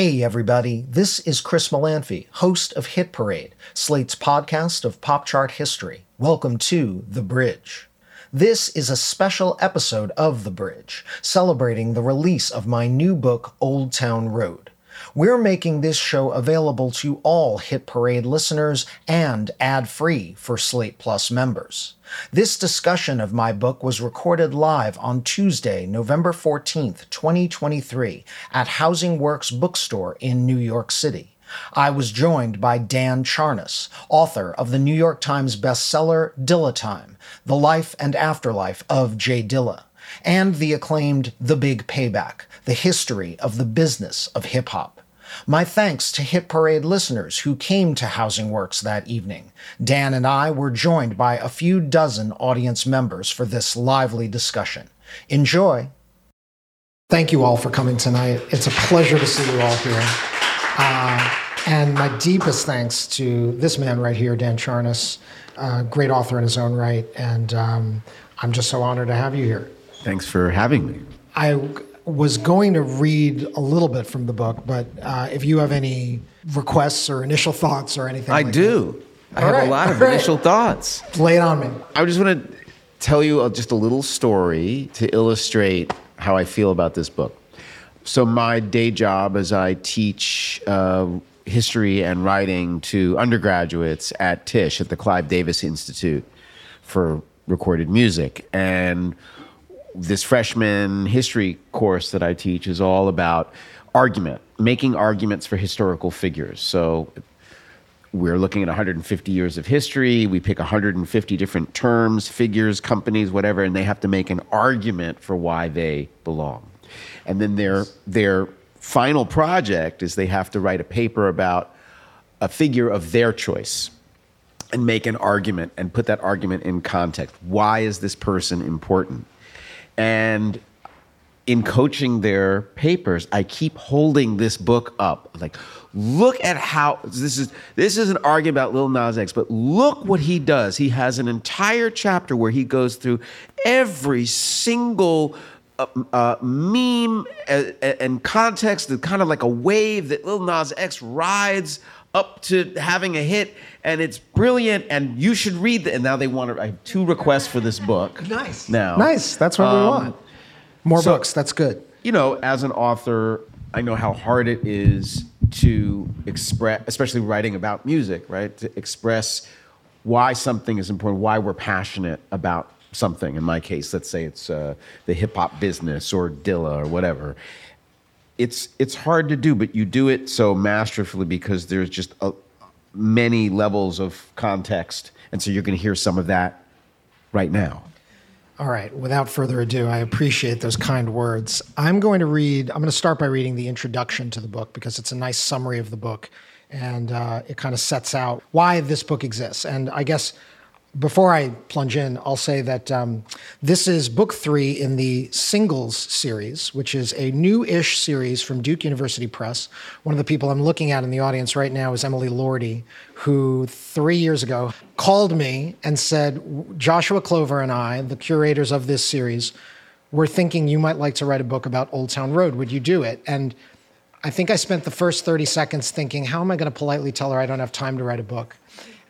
Hey, everybody, this is Chris Molanphy, host of Hit Parade, Slate's podcast of pop chart history. Welcome to The Bridge. This is a special episode of The Bridge, celebrating the release of my new book, Old Town Road. We're making this show available to all Hit Parade listeners and ad free for Slate Plus members. This discussion of my book was recorded live on Tuesday, November 14th, 2023, at Housing Works Bookstore in New York City. I was joined by Dan Charnas, author of the New York Times bestseller Dilla Time The Life and Afterlife of J Dilla, and the acclaimed The Big Payback The History of the Business of Hip Hop. My thanks to Hit Parade listeners who came to Housing Works that evening. Dan and I were joined by a few dozen audience members for this lively discussion. Enjoy. Thank you all for coming tonight. It's a pleasure to see you all here. Uh, and my deepest thanks to this man right here, Dan Charnas, uh, great author in his own right. And um, I'm just so honored to have you here. Thanks for having me. I was going to read a little bit from the book, but uh, if you have any requests or initial thoughts or anything, I like do. That. I have right, a lot of right. initial thoughts. Lay it on me. I just want to tell you just a little story to illustrate how I feel about this book. So, my day job is I teach uh, history and writing to undergraduates at Tisch at the Clive Davis Institute for Recorded Music, and this freshman history course that I teach is all about argument, making arguments for historical figures. So we're looking at 150 years of history. We pick 150 different terms, figures, companies, whatever, and they have to make an argument for why they belong. And then their their final project is they have to write a paper about a figure of their choice and make an argument and put that argument in context. Why is this person important? And in coaching their papers, I keep holding this book up. Like, look at how this is this is an argument about Lil Nas X, but look what he does. He has an entire chapter where he goes through every single uh, uh, meme and, and context, kind of like a wave that Lil Nas X rides up to having a hit and it's brilliant and you should read it and now they want to i have two requests for this book. Nice. Now nice. That's what um, we want. More so, books. That's good. you know as an author i know how hard it is to express especially writing about music right? To express why something is important why we're passionate about something. In my case let's say it's uh, the hip-hop business or dilla or whatever it's it's hard to do, but you do it so masterfully because there's just a, many levels of context, and so you're going to hear some of that right now. All right. Without further ado, I appreciate those kind words. I'm going to read. I'm going to start by reading the introduction to the book because it's a nice summary of the book, and uh, it kind of sets out why this book exists. And I guess before I plunge in, I'll say that um, this is book three in the Singles series, which is a new ish series from Duke University Press. One of the people I'm looking at in the audience right now is Emily Lordi, who three years ago called me and said, Joshua Clover and I, the curators of this series, were thinking you might like to write a book about Old Town Road. Would you do it? And I think I spent the first 30 seconds thinking, how am I going to politely tell her I don't have time to write a book?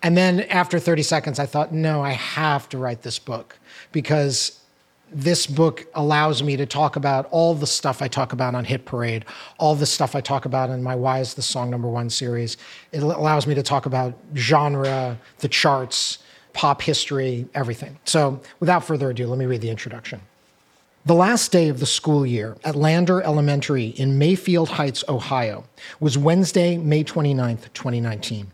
And then after 30 seconds, I thought, no, I have to write this book because this book allows me to talk about all the stuff I talk about on Hit Parade, all the stuff I talk about in my Why is the Song Number One series. It allows me to talk about genre, the charts, pop history, everything. So without further ado, let me read the introduction. The last day of the school year at Lander Elementary in Mayfield Heights, Ohio, was Wednesday, May 29th, 2019.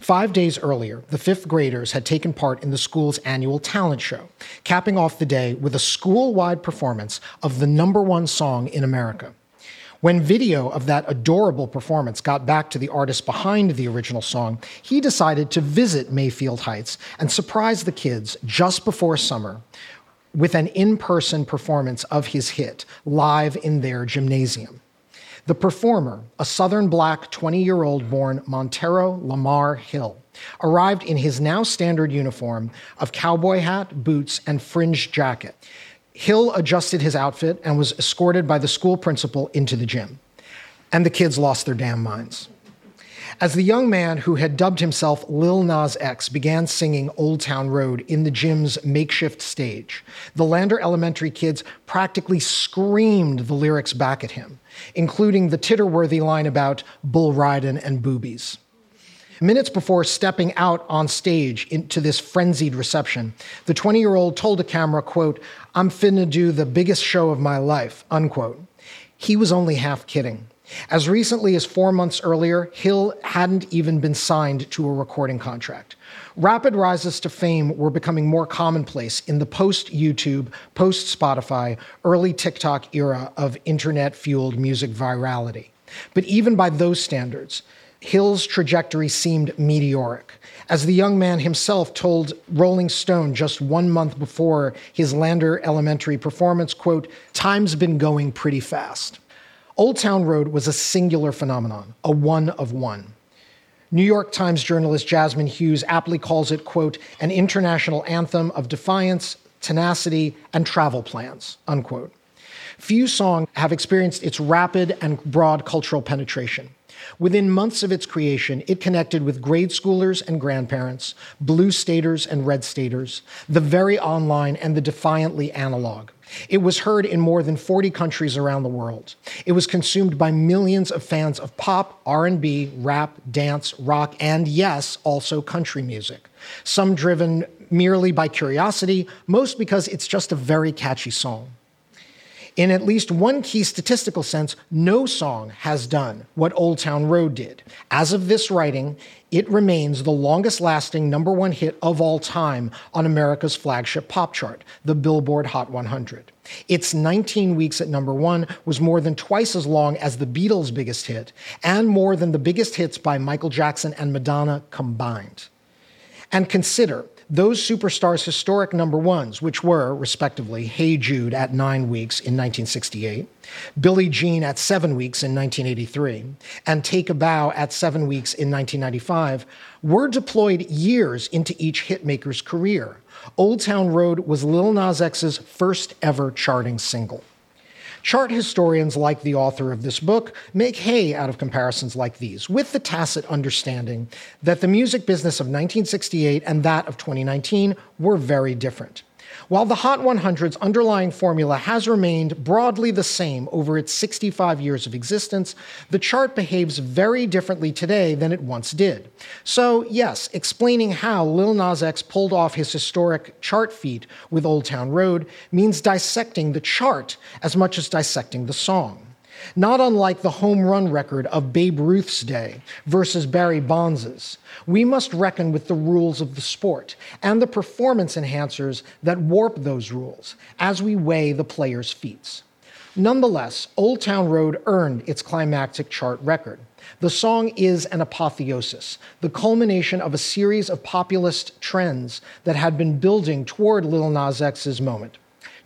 Five days earlier, the fifth graders had taken part in the school's annual talent show, capping off the day with a school wide performance of the number one song in America. When video of that adorable performance got back to the artist behind the original song, he decided to visit Mayfield Heights and surprise the kids just before summer with an in person performance of his hit live in their gymnasium. The performer, a Southern black 20 year old born Montero Lamar Hill, arrived in his now standard uniform of cowboy hat, boots, and fringed jacket. Hill adjusted his outfit and was escorted by the school principal into the gym. And the kids lost their damn minds. As the young man who had dubbed himself Lil Nas X began singing Old Town Road in the gym's makeshift stage, the Lander Elementary kids practically screamed the lyrics back at him, including the titterworthy line about bull riding and boobies. Minutes before stepping out on stage into this frenzied reception, the 20 year old told a camera, quote, I'm finna do the biggest show of my life, unquote. He was only half kidding. As recently as four months earlier, Hill hadn't even been signed to a recording contract. Rapid rises to fame were becoming more commonplace in the post YouTube, post Spotify, early TikTok era of internet fueled music virality. But even by those standards, Hill's trajectory seemed meteoric. As the young man himself told Rolling Stone just one month before his Lander Elementary performance, quote, time's been going pretty fast. Old Town Road was a singular phenomenon, a one of one. New York Times journalist Jazmine Hughes aptly calls it, quote, an international anthem of defiance, tenacity, and travel plans, unquote. Few songs have experienced its rapid and broad cultural penetration. Within months of its creation, it connected with grade schoolers and grandparents, blue staters and red staters, the very online and the defiantly analog. It was heard in more than 40 countries around the world. It was consumed by millions of fans of pop, R&B, rap, dance, rock, and yes, also country music. Some driven merely by curiosity, most because it's just a very catchy song. In at least one key statistical sense, no song has done what Old Town Road did. As of this writing, it remains the longest lasting number one hit of all time on America's flagship pop chart, the Billboard Hot 100. Its 19 weeks at number one was more than twice as long as the Beatles' biggest hit, and more than the biggest hits by Michael Jackson and Madonna combined. And consider those superstars' historic number ones, which were, respectively, Hey Jude at nine weeks in 1968, Billie Jean at seven weeks in 1983, and Take a Bow at seven weeks in 1995, were deployed years into each hitmaker's career. Old Town Road was Lil Nas X's first ever charting single. Chart historians, like the author of this book, make hay out of comparisons like these, with the tacit understanding that the music business of 1968 and that of 2019 were very different. While the Hot 100's underlying formula has remained broadly the same over its 65 years of existence, the chart behaves very differently today than it once did. So, yes, explaining how Lil Nas X pulled off his historic chart feat with Old Town Road means dissecting the chart as much as dissecting the song. Not unlike the home run record of Babe Ruth's day versus Barry Bonds's, we must reckon with the rules of the sport and the performance enhancers that warp those rules as we weigh the player's feats. Nonetheless, Old Town Road earned its climactic chart record. The song is an apotheosis, the culmination of a series of populist trends that had been building toward Lil Nas X's moment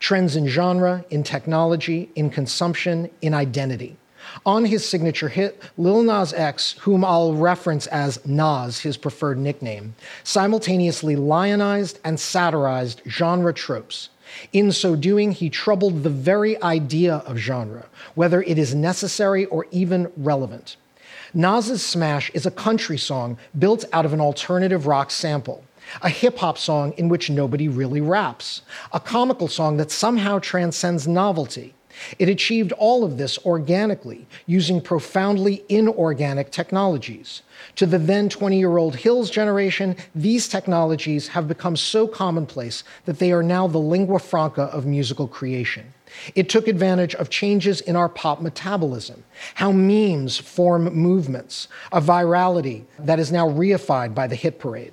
trends in genre, in technology, in consumption, in identity. On his signature hit, Lil Nas X, whom I'll reference as Nas, his preferred nickname, simultaneously lionized and satirized genre tropes. In so doing, he troubled the very idea of genre, whether it is necessary or even relevant. Nas's Smash is a country song built out of an alternative rock sample a hip hop song in which nobody really raps, a comical song that somehow transcends novelty. It achieved all of this organically, using profoundly inorganic technologies. To the then 20 year old Hills generation, these technologies have become so commonplace that they are now the lingua franca of musical creation. It took advantage of changes in our pop metabolism, how memes form movements, a virality that is now reified by the hit parade.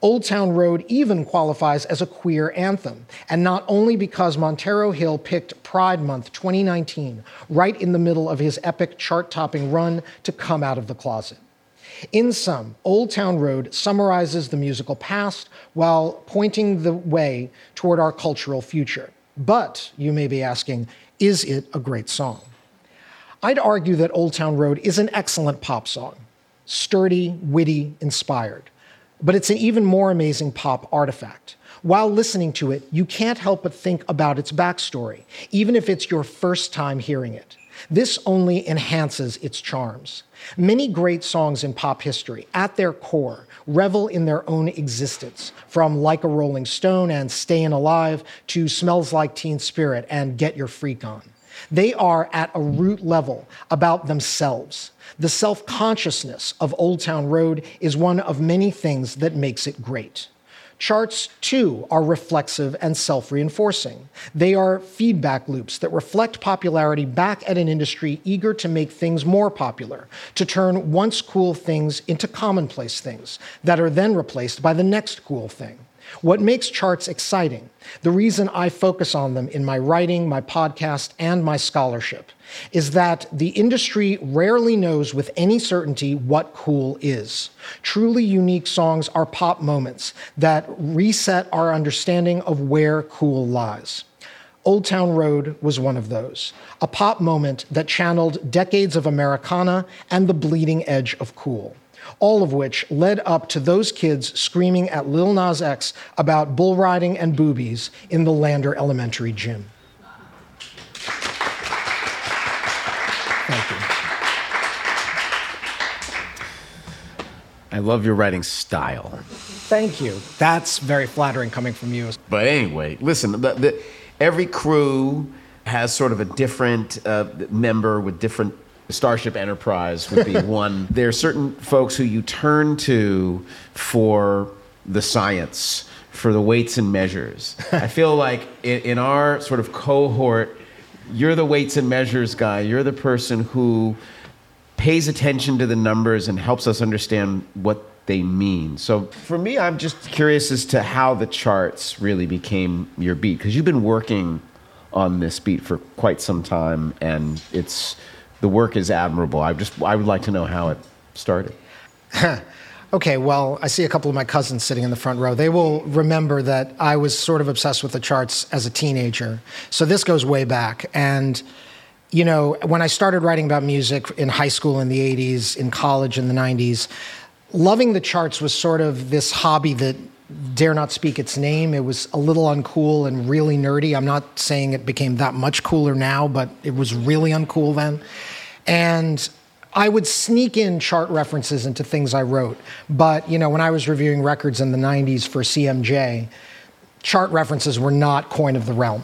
Old Town Road even qualifies as a queer anthem, and not only because Montero Hill picked Pride Month 2019 right in the middle of his epic chart topping run to come out of the closet. In sum, Old Town Road summarizes the musical past while pointing the way toward our cultural future. But, you may be asking, is it a great song? I'd argue that Old Town Road is an excellent pop song sturdy, witty, inspired but it's an even more amazing pop artifact. While listening to it, you can't help but think about its backstory, even if it's your first time hearing it. This only enhances its charms. Many great songs in pop history, at their core, revel in their own existence, from Like a Rolling Stone and Stayin' Alive to Smells Like Teen Spirit and Get Your Freak On. They are at a root level about themselves. The self consciousness of Old Town Road is one of many things that makes it great. Charts, too, are reflexive and self reinforcing. They are feedback loops that reflect popularity back at an industry eager to make things more popular, to turn once cool things into commonplace things that are then replaced by the next cool thing. What makes charts exciting, the reason I focus on them in my writing, my podcast, and my scholarship, is that the industry rarely knows with any certainty what cool is. Truly unique songs are pop moments that reset our understanding of where cool lies. Old Town Road was one of those, a pop moment that channeled decades of Americana and the bleeding edge of cool all of which led up to those kids screaming at Lil Nas X about bull riding and boobies in the Lander Elementary gym. Thank you. I love your writing style. Thank you. That's very flattering coming from you. But anyway, listen, the, the, every crew has sort of a different uh, member with different Starship Enterprise would be one. There are certain folks who you turn to for the science, for the weights and measures. I feel like in, in our sort of cohort, you're the weights and measures guy. You're the person who pays attention to the numbers and helps us understand what they mean. So for me, I'm just curious as to how the charts really became your beat because you've been working on this beat for quite some time and it's the work is admirable. I just I would like to know how it started. okay, well, I see a couple of my cousins sitting in the front row. They will remember that I was sort of obsessed with the charts as a teenager. So this goes way back and you know, when I started writing about music in high school in the 80s, in college in the 90s, loving the charts was sort of this hobby that dare not speak its name. It was a little uncool and really nerdy. I'm not saying it became that much cooler now, but it was really uncool then. And I would sneak in chart references into things I wrote. But, you know, when I was reviewing records in the 90s for CMJ, chart references were not coin of the realm.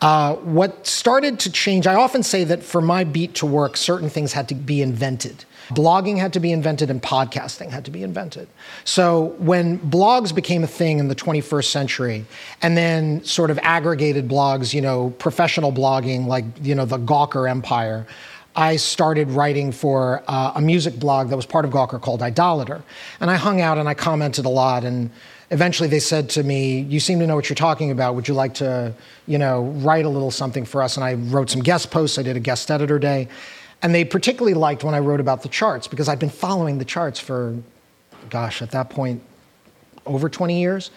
Uh, what started to change, I often say that for my beat to work, certain things had to be invented. Blogging had to be invented and podcasting had to be invented. So when blogs became a thing in the 21st century, and then sort of aggregated blogs, you know, professional blogging like, you know, the Gawker empire, I started writing for uh, a music blog that was part of Gawker called Idolator. And I hung out and I commented a lot. And eventually they said to me, You seem to know what you're talking about. Would you like to, you know, write a little something for us? And I wrote some guest posts. I did a guest editor day. And they particularly liked when I wrote about the charts because I'd been following the charts for, gosh, at that point, over 20 years.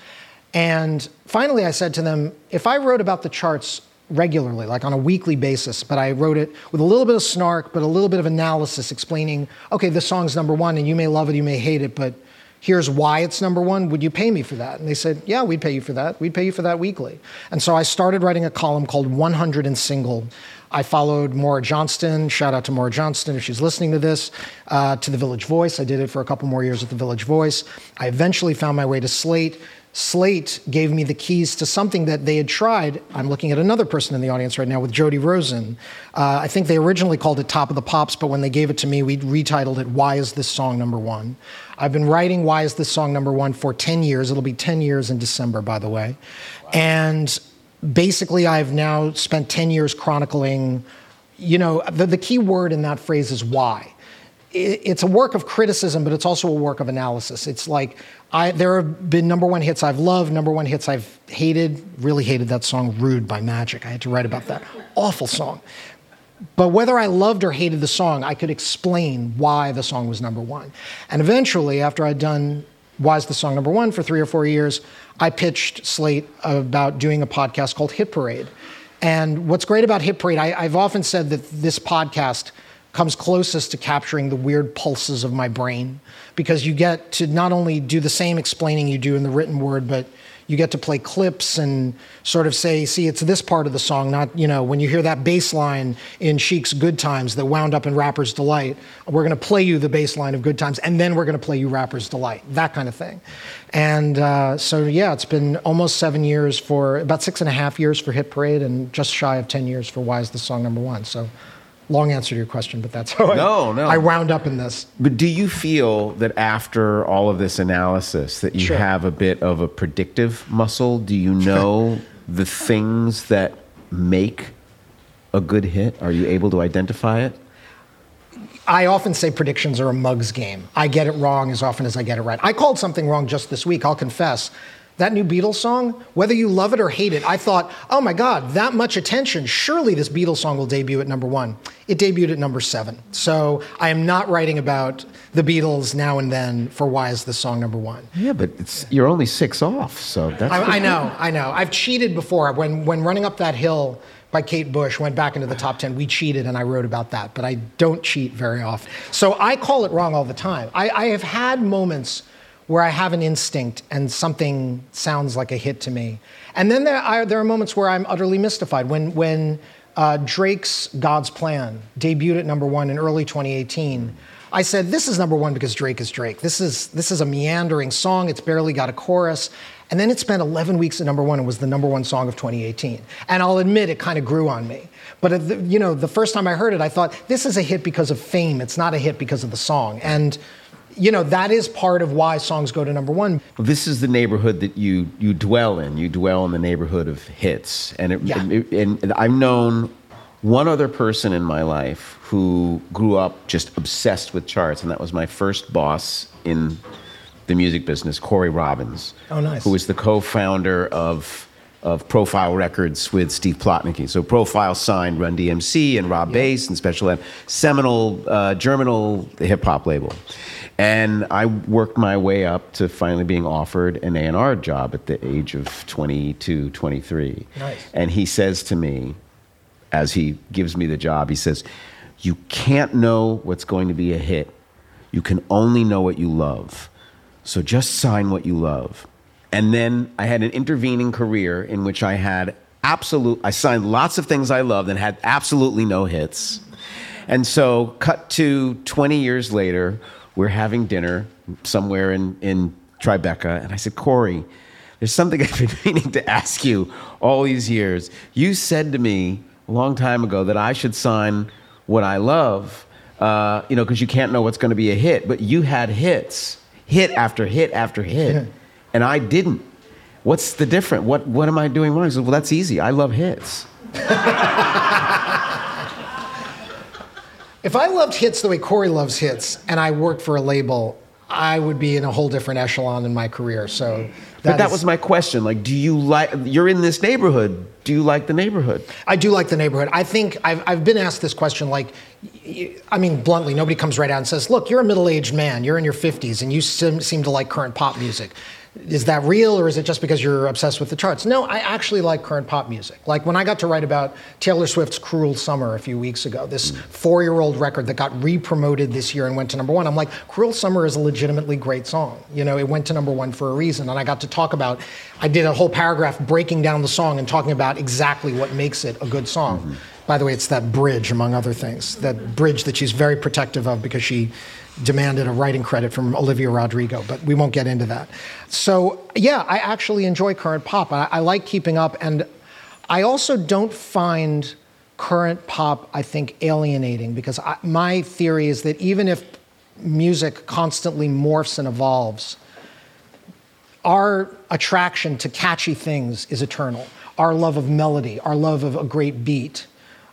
And finally I said to them, If I wrote about the charts regularly, like on a weekly basis, but I wrote it with a little bit of snark, but a little bit of analysis explaining, okay, this song's number one, and you may love it, you may hate it, but here's why it's number one. Would you pay me for that? And they said, yeah, we'd pay you for that. We'd pay you for that weekly. And so I started writing a column called 100 and Single. I followed Maura Johnston. Shout out to Maura Johnston if she's listening to this, uh, to the Village Voice. I did it for a couple more years at the Village Voice. I eventually found my way to Slate Slate gave me the keys to something that they had tried. I'm looking at another person in the audience right now with Jody Rosen. Uh, I think they originally called it Top of the Pops, but when they gave it to me, we retitled it Why Is This Song Number One? I've been writing Why Is This Song Number One for 10 years. It'll be 10 years in December, by the way. Wow. And basically, I've now spent 10 years chronicling, you know, the, the key word in that phrase is why it's a work of criticism, but it's also a work of analysis. It's like I, there have been number one hits I've loved, number one hits I've hated. Really hated that song "Rude" by Magic. I had to write about that awful song. But whether I loved or hated the song, I could explain why the song was number one. And eventually, after I'd done "Why Is the Song Number One" for three or four years, I pitched Slate about doing a podcast called Hit Parade. And what's great about Hit Parade, I, I've often said that this podcast comes closest to capturing the weird pulses of my brain because you get to not only do the same explaining you do in the written word, but you get to play clips and sort of say, see, it's this part of the song, not, you know, when you hear that bass line in Chic's Good Times that wound up in Rapper's Delight, we're going to play you the bass line of Good Times, and then we're going to play you Rapper's Delight, that kind of thing. And uh, so, yeah, it's been almost seven years for, about six and a half years for Hit Parade, and just shy of 10 years for Why is the Song Number One. So, long answer to your question, but that's how no, I, no. I wound up in this. But do you feel that after all of this analysis that you Sure. have a bit of a predictive muscle? Do you know the things that make a good hit? Are you able to identify it? I often say predictions are a mug's game. I get it wrong as often as I get it right. I called something wrong just this week, I'll confess. That new Beatles song, whether you love it or hate it, I thought, oh my God, that much attention. Surely this Beatles song will debut at number one. It debuted at number seven. So I am not writing about the Beatles now and then for why is this song number one. Yeah, but it's you're only six off, so that's. I, I know, I know. I've cheated before. When when running up that hill by Kate Bush went back into the top ten, we cheated, and I wrote about that. But I don't cheat very often, so I call it wrong all the time. I, I have had moments where I have an instinct and something sounds like a hit to me, and then there are there are moments where I'm utterly mystified. When when uh, Drake's God's Plan debuted at number one in early 2018. I said, this is number one because Drake is Drake. This is, this is a meandering song. It's barely got a chorus. And then it spent 11 weeks at number one and was the number one song of 2018. And I'll admit it kind of grew on me. But, you know, the first time I heard it, I thought, this is a hit because of fame. It's not a hit because of the song. And, you know, that is part of why songs go to number one. This is the neighborhood that you you dwell in. You dwell in the neighborhood of hits, and it, Yeah. it- and I've known one other person in my life who grew up just obsessed with charts, and that was my first boss in the music business, Cory Robbins. Oh, nice. Who was the co-founder of of Profile Records with Steve Plotnicki. So Profile signed Run DMC and Rob Base and Special Ed, seminal uh, Germinal hip hop label. And I worked my way up to finally being offered an A&R job at the age of 22, 23. Nice. And he says to me, as he gives me the job, he says, You can't know what's going to be a hit. You can only know what you love. So just sign what you love. And then I had an intervening career in which I had absolute, I signed lots of things I loved and had absolutely no hits. And so, cut to 20 years later, we're having dinner somewhere in, in Tribeca. And I said, Cory, there's something I've been meaning to ask you all these years. You said to me a long time ago that I should sign what I love, uh, you know, because you can't know what's going to be a hit. But you had hits, hit after hit after hit, and I didn't. What's the difference? What, what am I doing wrong? He said, Well, that's easy. I love hits. If I loved hits the way Cory loves hits and I worked for a label, I would be in a whole different echelon in my career. So But that is- was my question. Like, do you like, you're in this neighborhood. Do you like the neighborhood? I do like the neighborhood. I think I've, I've been asked this question like, I mean, bluntly, nobody comes right out and says, look, you're a middle aged man, you're in your 50s, and you seem, seem to like current pop music. Is that real, or is it just because you're obsessed with the charts? No, I actually like current pop music. Like when I got to write about Taylor Swift's Cruel Summer a few weeks ago, this hmm. four year old record that got re promoted this year and went to number one, I'm like, Cruel Summer is a legitimately great song. You know, it went to number one for a reason. And I got to talk about, I did a whole paragraph breaking down the song and talking about exactly what makes it a good song. Mm-hmm. By the way, it's that bridge, among other things, that bridge that she's very protective of because she demanded a writing credit from Olivia Rodrigo, but we won't get into that. So, yeah, I actually enjoy current pop. I, I like keeping up, and I also don't find current pop, I think, alienating because I, my theory is that even if music constantly morphs and evolves, our attraction to catchy things is eternal. Our love of melody, our love of a great beat,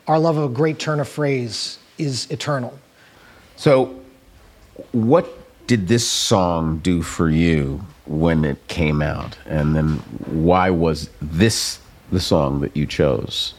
our love of a great turn of phrase is eternal. So, what did this song do for you when it came out? And then why was this the song that you chose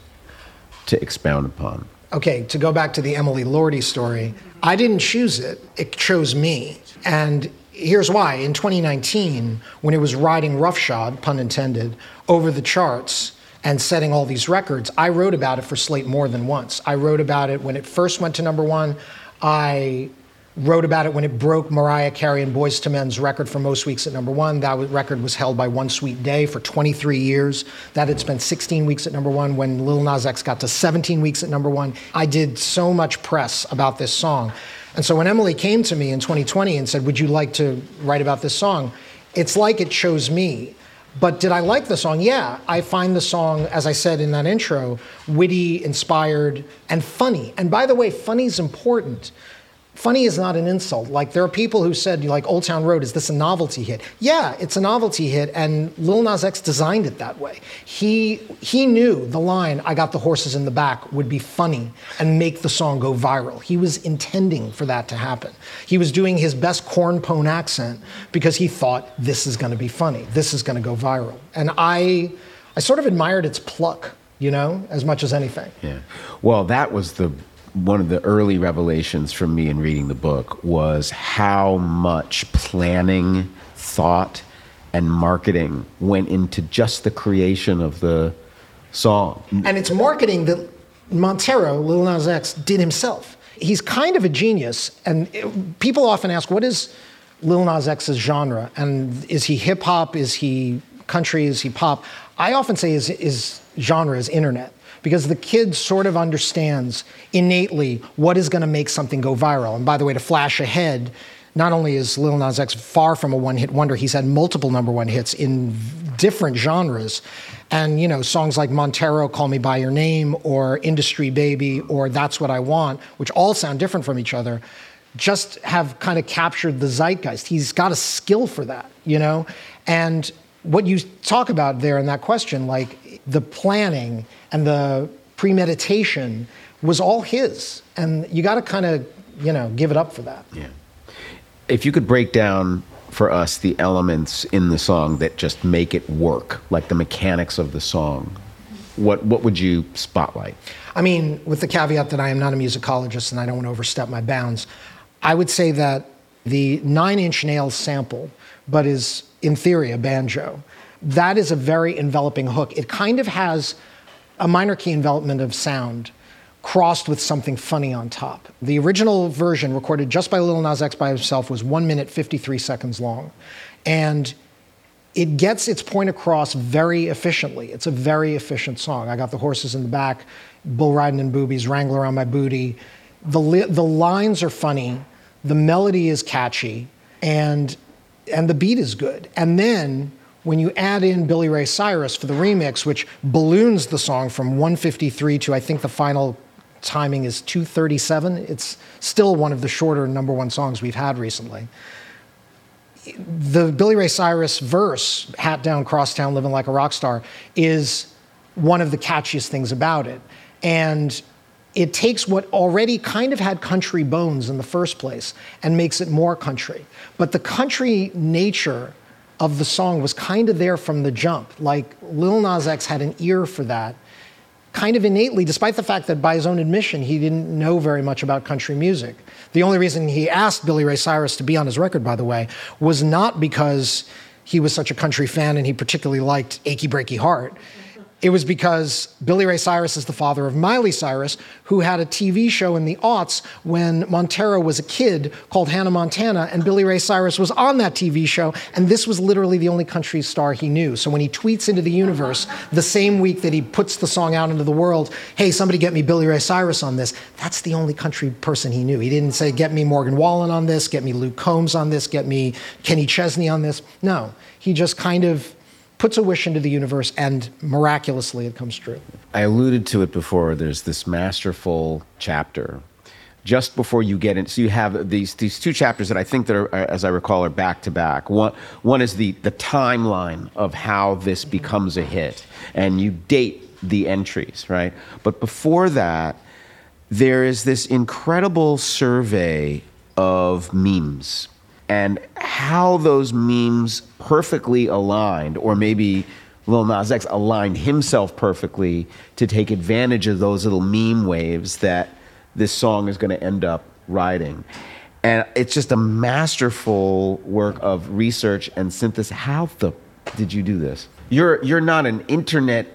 to expound upon? Okay, to go back to the Emily Lordi story, I didn't choose it, it chose me. And here's why. In 2019, when it was riding roughshod, pun intended, over the charts and setting all these records, I wrote about it for Slate more than once. I wrote about it when it first went to number one. I wrote about it when it broke Mariah Carey and Boyz II Men's record for most weeks at number one. That record was held by One Sweet Day for 23 years. That had spent 16 weeks at number one. When Lil Nas X got to 17 weeks at number one, I did so much press about this song. And so when Emily came to me in 2020 and said, Would you like to write about this song? It's like it chose me. But did I like the song? Yeah. I find the song, as I said in that intro, witty, inspired, and funny. And by the way, funny is important funny is not an insult. Like there are people who said, like Old Town Road, is this a novelty hit? Yeah, it's a novelty hit, and Lil Nas X designed it that way. He he knew the line "I got the horses in the back" would be funny and make the song go viral. He was intending for that to happen. He was doing his best cornpone accent because he thought this is going to be funny. This is going to go viral, and I I sort of admired its pluck you know, as much as anything. Yeah. Well, that was the one of the early revelations from me in reading the book was how much planning, thought, and marketing went into just the creation of the song. And it's marketing that Montero, Lil Nas X, did himself. He's kind of a genius, and it, people often ask, what is Lil Nas X's genre? And is he hip hop? Is he country? Is he pop? I often say his, his genre is internet because the kid sort of understands innately what is going to make something go viral. And by the way, to flash ahead, not only is Lil Nas X far from a one-hit wonder, he's had multiple number one hits in different genres. And you know, songs like Montero, Call Me by Your Name, or Industry Baby, or That's What I Want, which all sound different from each other, just have kind of captured the zeitgeist. He's got a skill for that, you know? And what you talk about there in that question, like the planning and the premeditation was all his. And you got to kind of, you know, give it up for that. Yeah. If you could break down for us the elements in the song that just make it work, like the mechanics of the song, what what would you spotlight? I mean, with the caveat that I am not a musicologist and I don't want to overstep my bounds, I would say that the Nine Inch Nails sample, but is in theory a banjo, that is a very enveloping hook. It kind of has a minor key envelopment of sound crossed with something funny on top. The original version, recorded just by Lil Nas X by himself, was one minute 53 seconds long. And it gets its point across very efficiently. It's a very efficient song. I got the horses in the back, bull riding in boobies, wrangler on my booty. The, li- the lines are funny, the melody is catchy, and, and the beat is good. And then when you add in Billy Ray Cyrus for the remix, which balloons the song from 153 to I think the final timing is 237, it's still one of the shorter number one songs we've had recently. The Billy Ray Cyrus verse, Hat Down, Crosstown, Living Like a Rock Star, is one of the catchiest things about it. And it takes what already kind of had country bones in the first place and makes it more country. But the country nature of the song was kind of there from the jump. Like Lil Nas X had an ear for that, kind of innately, despite the fact that by his own admission, he didn't know very much about country music. The only reason he asked Billy Ray Cyrus to be on his record, by the way, was not because he was such a country fan and he particularly liked Achy Breaky Heart. It was because Billy Ray Cyrus is the father of Miley Cyrus, who had a TV show in the aughts when Montero was a kid called Hannah Montana, and Billy Ray Cyrus was on that TV show, and this was literally the only country star he knew. So when he tweets into the universe the same week that he puts the song out into the world, hey, somebody get me Billy Ray Cyrus on this, that's the only country person he knew. He didn't say, get me Morgan Wallen on this, get me Luke Combs on this, get me Kenny Chesney on this. No, he just kind of puts a wish into the universe and miraculously it comes true. I alluded to it before. There's this masterful chapter just before you get in. So you have these these two chapters that I think that are, uh, as I recall, are back to back. One one is the the timeline of how this becomes a hit, and you date the entries, right? But before that, there is this incredible survey of memes and how those memes perfectly aligned, or maybe Lil Nas X aligned himself perfectly to take advantage of those little meme waves that this song is going to end up riding. And it's just a masterful work of research and synthesis. How the did you do this? You're you're not an internet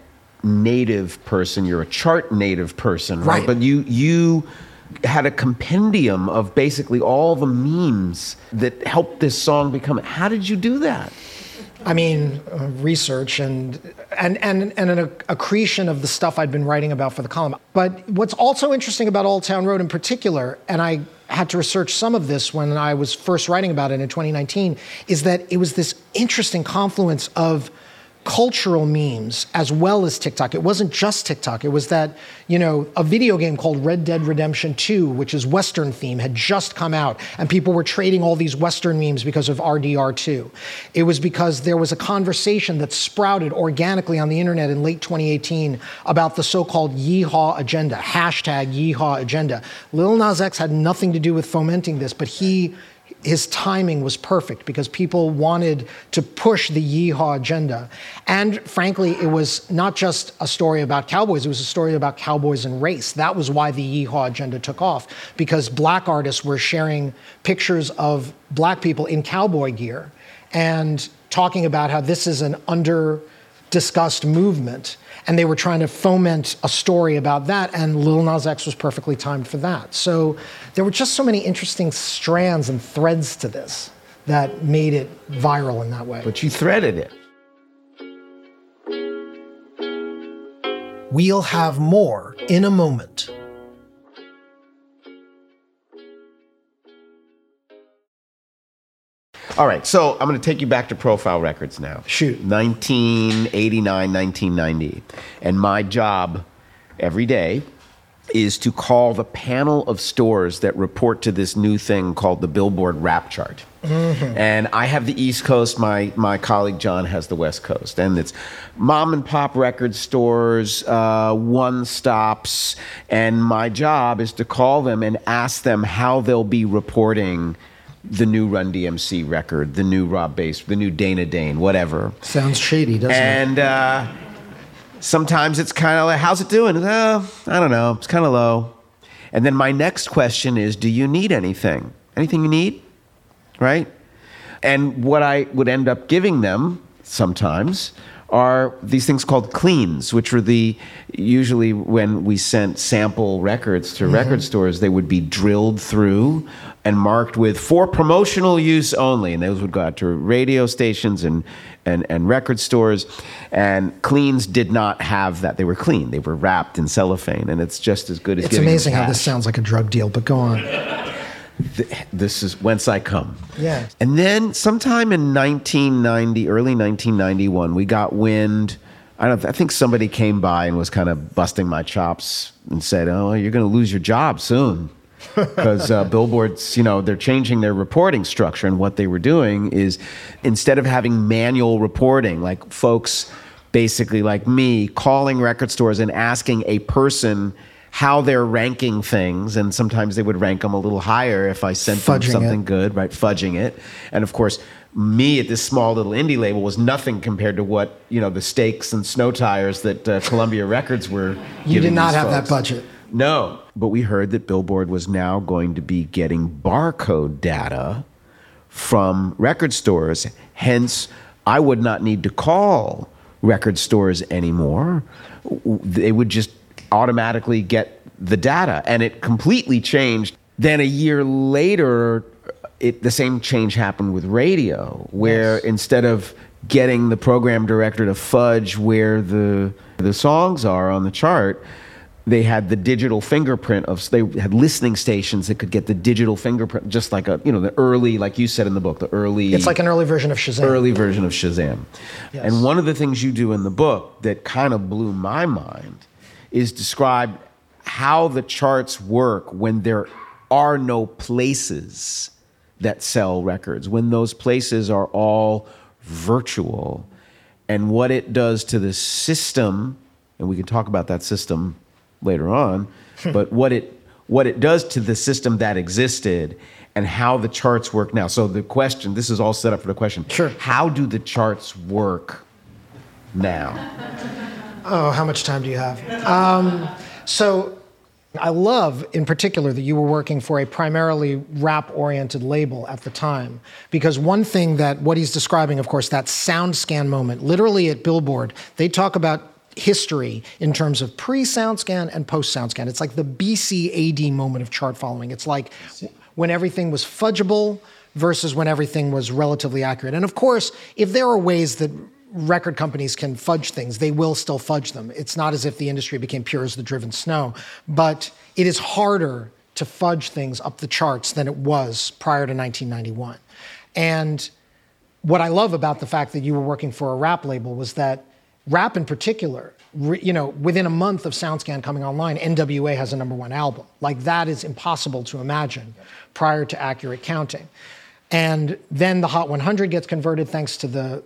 native person. You're a chart native person, right? Right. But you you had a compendium of basically all the memes that helped this song become. How did you do that? I mean, uh, research and and and and an accretion of the stuff I'd been writing about for the column. But what's also interesting about Old Town Road in particular, and I had to research some of this when I was first writing about it in 2019, is that it was this interesting confluence of cultural memes as well as TikTok. It wasn't just TikTok. It was that, you know, a video game called Red Dead Redemption 2, which is Western theme, had just come out and people were trading all these Western memes because of RDR2. It was because there was a conversation that sprouted organically on the internet in late 2018 about the so-called yeehaw agenda, hashtag yeehaw agenda. Lil Nas X had nothing to do with fomenting this, but he his timing was perfect because people wanted to push the yeehaw agenda. And frankly, it was not just a story about cowboys, it was a story about cowboys and race. That was why the yeehaw agenda took off because black artists were sharing pictures of black people in cowboy gear and talking about how this is an under discussed movement and they were trying to foment a story about that, and Lil Nas X was perfectly timed for that. So there were just so many interesting strands and threads to this that made it viral in that way. But you threaded it. We'll have more in a moment. All right, so I'm going to take you back to Profile Records now. Shoot. 1989, 1990. And my job every day is to call the panel of stores that report to this new thing called the Billboard Rap Chart. Mm-hmm. And I have the East Coast, my, my colleague John has the West Coast. And it's mom and pop record stores, uh, one stops. And my job is to call them and ask them how they'll be reporting the new Run DMC record, the new Rob Base, the new Dana Dane, whatever. Sounds shady, doesn't and, it? And uh, sometimes it's kind of like, how's it doing? Uh, I don't know. It's kind of low. And then my next question is, do you need anything? Anything you need? Right? And what I would end up giving them sometimes are these things called cleans, which were the usually when we sent sample records to mm-hmm. record stores, they would be drilled through and marked with for promotional use only. And those would go out to radio stations and, and, and record stores. And cleans did not have that. They were clean. They were wrapped in cellophane, and it's just as good as. It's amazing how this sounds like a drug deal, but go on this is whence I come. Yeah. And then sometime in 1990, early 1991, we got wind. I don't. I think somebody came by and was kind of busting my chops and said, "Oh, you're going to lose your job soon." because uh, billboards, you know, they're changing their reporting structure, and what they were doing is instead of having manual reporting, like folks, basically like me, calling record stores and asking a person how they're ranking things, and sometimes they would rank them a little higher if I sent fudging them something it. good, right? Fudging it, and of course, me at this small little indie label was nothing compared to what you know the stakes and snow tires that uh, Columbia Records were. You did not have folks. that budget. No, but we heard that Billboard was now going to be getting barcode data from record stores. Hence, I would not need to call record stores anymore. They would just automatically get the data. And it completely changed. Then a year later, it, the same change happened with radio, where yes. instead of getting the program director to fudge where the the songs are on the chart, they had the digital fingerprint of they had listening stations that could get the digital fingerprint just like a you know the early like you said in the book the early it's like an early version of shazam early version of shazam yes. and one of the things you do in the book that kind of blew my mind is describe how the charts work when there are no places that sell records, when those places are all virtual, and what it does to the system, and we can talk about that system later on, but what it what it does to the system that existed and how the charts work now. So the question, this is all set up for the question. Sure. How do the charts work now? Oh, how much time do you have? Um, so I love, in particular, that you were working for a primarily rap oriented label at the time. Because one thing that what he's describing, of course, that SoundScan moment, literally at Billboard, they talk about history in terms of pre SoundScan and post SoundScan. It's like the BC AD moment of chart following. It's like when everything was fudgeable versus when everything was relatively accurate. And of course, if there are ways that record companies can fudge things, they will still fudge them. It's not as if the industry became pure as the driven snow, but it is harder to fudge things up the charts than it was prior to 1991. And what I love about the fact that you were working for a rap label was that rap in particular, you know, within a month of SoundScan coming online, NWA has a number one album. Like that is impossible to imagine prior to accurate counting. And then the Hot 100 gets converted thanks to the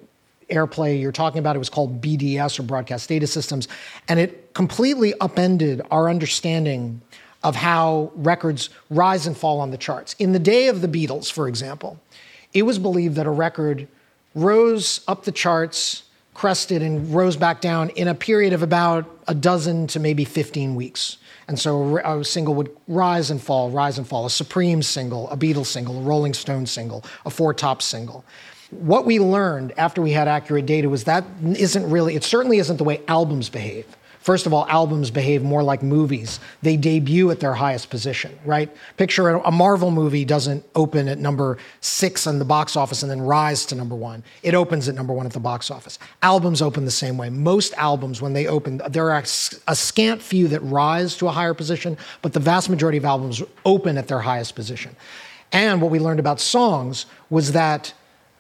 airplay you're talking about. It was called BDS or Broadcast Data Systems. And it completely upended our understanding of how records rise and fall on the charts. In the day of the Beatles, for example, it was believed that a record rose up the charts, crested, and rose back down in a period of about a dozen to maybe 15 weeks. And so a single would rise and fall, rise and fall. A Supreme single, a Beatles single, a Rolling Stone single, a Four Top single. What we learned after we had accurate data was that isn't really, it certainly isn't the way albums behave. First of all, albums behave more like movies. They debut at their highest position, right? Picture a Marvel movie doesn't open at number six on the box office and then rise to number one. It opens at number one at the box office. Albums open the same way. Most albums, when they open, there are a scant few that rise to a higher position, but the vast majority of albums open at their highest position. And what we learned about songs was that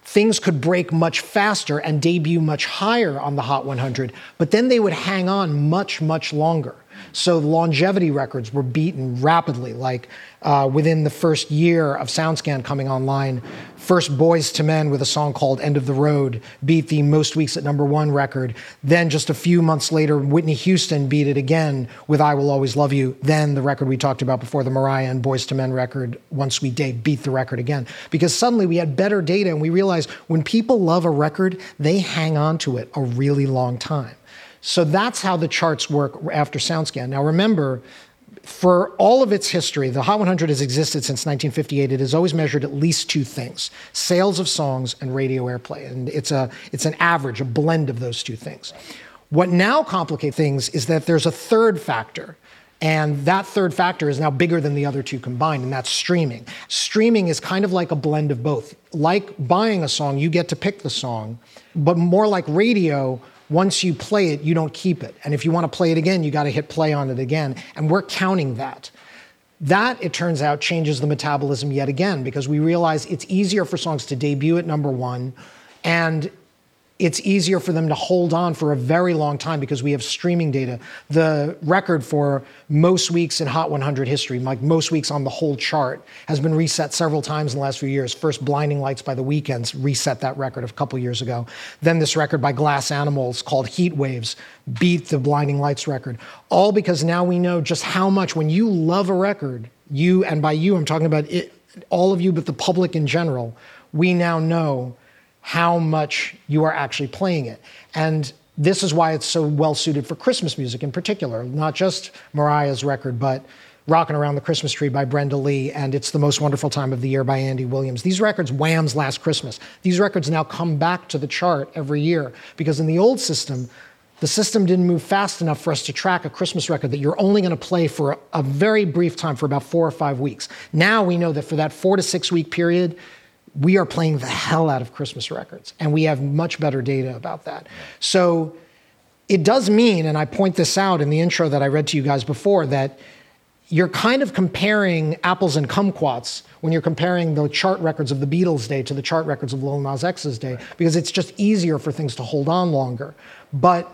things could break much faster and debut much higher on the Hot 100, but then they would hang on much, much longer. So longevity records were beaten rapidly, like uh, within the first year of SoundScan coming online. First, Boyz II Men with a song called End of the Road beat the most weeks at number one record. Then, just a few months later, Whitney Houston beat it again with I Will Always Love You. Then, the record we talked about before, the Mariah and Boyz II Men record, One Sweet Day, beat the record again. Because suddenly we had better data and we realized when people love a record, they hang on to it a really long time. So that's how the charts work after SoundScan. Now remember, for all of its history, the Hot 100 has existed since 1958. It has always measured at least two things sales of songs and radio airplay. And it's, a, it's an average, a blend of those two things. What now complicates things is that there's a third factor. And that third factor is now bigger than the other two combined, and that's streaming. Streaming is kind of like a blend of both. Like buying a song, you get to pick the song, but more like radio, once you play it, you don't keep it. And if you want to play it again, you got to hit play on it again. And we're counting that. That, it turns out, changes the metabolism yet again because we realize it's easier for songs to debut at number one and it's easier for them to hold on for a very long time because we have streaming data. The record for most weeks in Hot 100 history, like most weeks on the whole chart, has been reset several times in the last few years. First, Blinding Lights by the Weekends reset that record a couple years ago. Then this record by Glass Animals called Heat Waves beat the Blinding Lights record. All because now we know just how much, when you love a record, you, and by you, I'm talking about it, all of you, but the public in general, we now know how much you are actually playing it. And this is why it's so well suited for Christmas music in particular, not just Mariah's record, but Rocking Around the Christmas Tree by Brenda Lee and It's the Most Wonderful Time of the Year by Andy Williams. These records, Wham's Last Christmas, these records now come back to the chart every year because in the old system, the system didn't move fast enough for us to track a Christmas record that you're only going to play for a, a, very brief time for about four or five weeks. Now we know that for that four to six week period, we are playing the hell out of Christmas records, and we have much better data about that. So it does mean, and I point this out in the intro that I read to you guys before, that you're kind of comparing apples and kumquats when you're comparing the chart records of the Beatles' day to the chart records of Lil Nas X's day, because it's just easier for things to hold on longer. But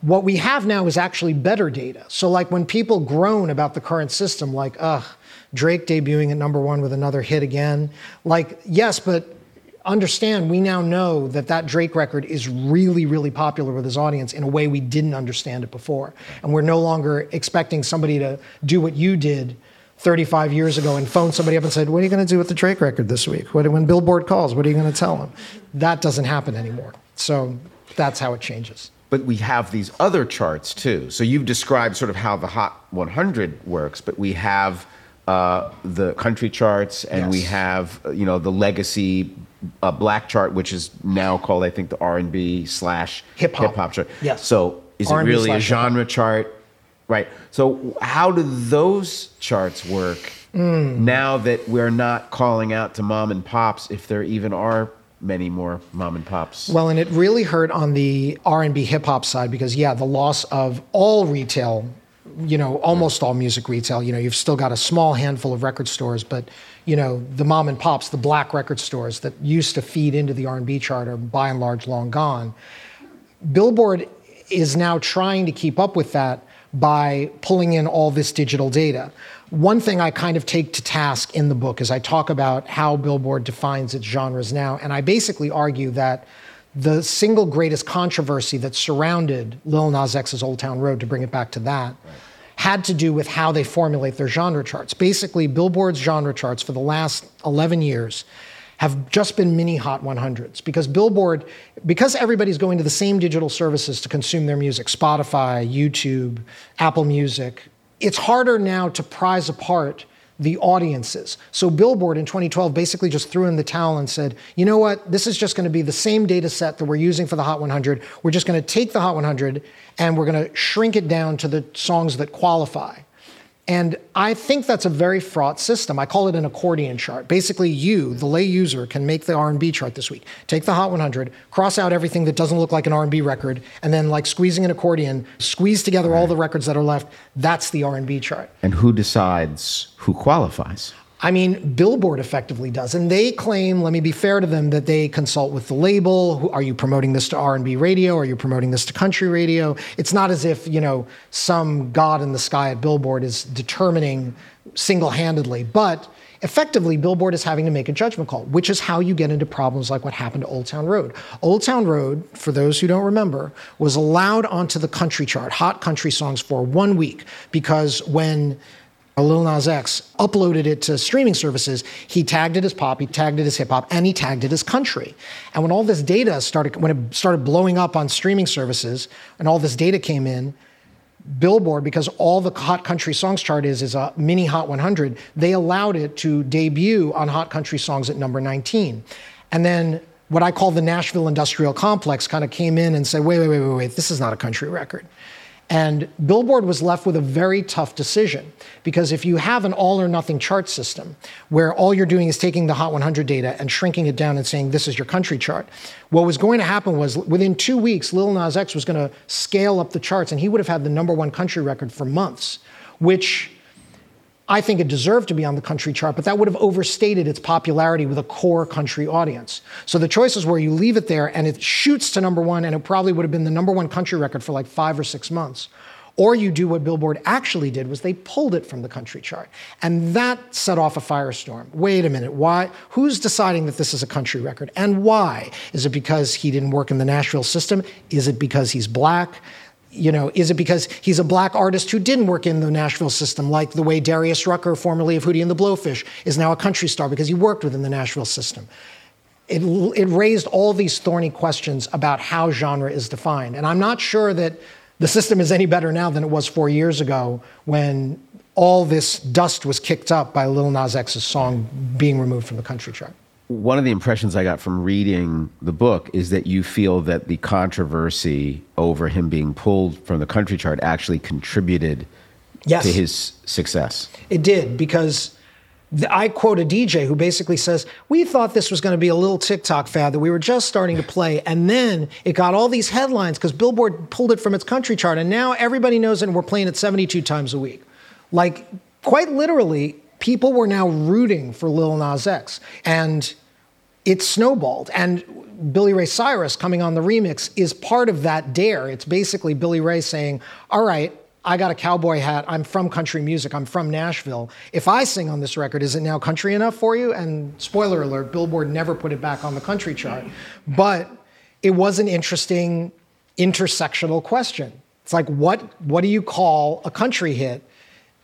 what we have now is actually better data. So, like when people groan about the current system, like, ugh, Drake debuting at number one with another hit again. Like, yes, but understand we now know that that Drake record is really, really popular with his audience in a way we didn't understand it before. And we're no longer expecting somebody to do what you did 35 years ago and phone somebody up and said, What are you going to do with the Drake record this week? What, when Billboard calls, what are you going to tell them? That doesn't happen anymore. So that's how it changes. But we have these other charts too. So you've described sort of how the Hot 100 works, but we have uh, the country charts, and yes. we have uh, you know the legacy uh, black chart, which is now called I think the R and B slash hip hop chart. Yes. So Is it R&B really a slash hip-hop. genre chart? Right. So how do those charts work Hmm. now that we're not calling out to mom and pops if there even are many more mom and pops? Well, and it really hurt on the R&B hip hop side because yeah, the loss of all retail, you know, almost all music retail, you know, you've still got a small handful of record stores, but you know, the mom and pops, the black record stores that used to feed into the R&B chart are by and large long gone. Billboard is now trying to keep up with that by pulling in all this digital data. One thing I kind of take to task in the book is I talk about how Billboard defines its genres now, and I basically argue that the single greatest controversy that surrounded Lil Nas X's Old Town Road, to bring it back to that, had to do with how they formulate their genre charts. Basically, Billboard's genre charts for the last 11 years have just been mini hot 100s because Billboard, because everybody's going to the same digital services to consume their music Spotify, YouTube, Apple Music it's harder now to prize apart the audiences. So Billboard in 2012 basically just threw in the towel and said, you know what, this is just going to be the same data set that we're using for the Hot 100. We're just going to take the Hot 100 and we're going to shrink it down to the songs that qualify. And I think that's a very fraught system. I call it an accordion chart. Basically, you, the lay user, can make the R&B chart this week. Take the Hot 100, cross out everything that doesn't look like an R&B record, and then like squeezing an accordion, squeeze together all the records that are left. That's the R&B chart. and who decides who qualifies? I mean, Billboard effectively does, and they claim. Let me be fair to them that they consult with the label. Are you promoting this to R and B radio? Are you promoting this to country radio? It's not as if you know some god in the sky at Billboard is determining single-handedly, but effectively, Billboard is having to make a judgment call, which is how you get into problems like what happened to Old Town Road. Old Town Road, for those who don't remember, was allowed onto the country chart, hot country songs, for one week because when Uh, Lil Nas X uploaded it to streaming services. He tagged it as pop, he tagged it as hip hop, and he tagged it as country. And when all this data started, when it started blowing up on streaming services, and all this data came in, Billboard, because all the Hot Country Songs chart is is a mini Hot 100, they allowed it to debut on Hot Country Songs at number 19. And then what I call the Nashville Industrial Complex kind of came in and said, wait, wait, wait, wait, wait, this is not a country record. And Billboard was left with a very tough decision because if you have an all or nothing chart system where all you're doing is taking the Hot 100 data and shrinking it down and saying this is your country chart, what was going to happen was within two weeks, Lil Nas X was going to scale up the charts and he would have had the number one country record for months, which I think it deserved to be on the country chart, but that would have overstated its popularity with a core country audience. So the choices were you leave it there and it shoots to number one, and it probably would have been the number one country record for like five or six months. Or you do what Billboard actually did was they pulled it from the country chart. And that set off a firestorm. Wait a minute, why who's deciding that this is a country record? And why? Is it because he didn't work in the Nashville system? Is it because he's black? You know, is it because he's a black artist who didn't work in the Nashville system, like the way Darius Rucker, formerly of Hootie and the Blowfish, is now a country star because he worked within the Nashville system? It, it raised all these thorny questions about how genre is defined. And I'm not sure that the system is any better now than it was four years ago when all this dust was kicked up by Lil Nas X's song being removed from the country chart. One of the impressions I got from reading the book is that you feel that the controversy over him being pulled from the country chart actually contributed Yes. to his success. It did because I quote a DJ who basically says, We thought this was going to be a little TikTok fad that we were just starting to play. And then it got all these headlines because Billboard pulled it from its country chart. And now everybody knows it and we're playing it 72 times a week. Like, quite literally, people were now rooting for Lil Nas X. And it snowballed. And Billy Ray Cyrus coming on the remix is part of that dare. It's basically Billy Ray saying, All right, I got a cowboy hat. I'm from country music. I'm from Nashville. If I sing on this record, is it now country enough for you? And spoiler alert, Billboard never put it back on the country chart. But it was an interesting intersectional question. It's like, what, what do you call a country hit?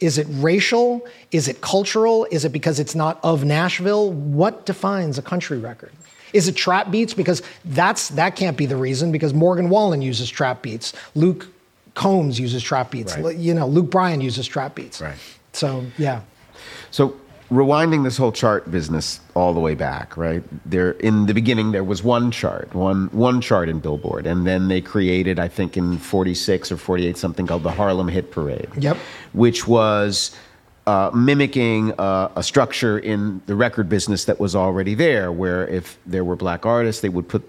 Is it racial? Is it cultural? Is it because it's not of Nashville? What defines a country record? Is it trap beats? Because that's that can't be the reason. Because Morgan Wallen uses trap beats. Luke Combs uses trap beats. Right. You know, Luke Bryan uses trap beats. Right. So yeah. So rewinding this whole chart business all the way back, right? There in the beginning there was one chart, one one chart in Billboard, and then they created, I think in 46 or 48 something called the Harlem Hit Parade. Yep. Which was uh, mimicking uh, a structure in the record business that was already there, where if there were black artists, they would put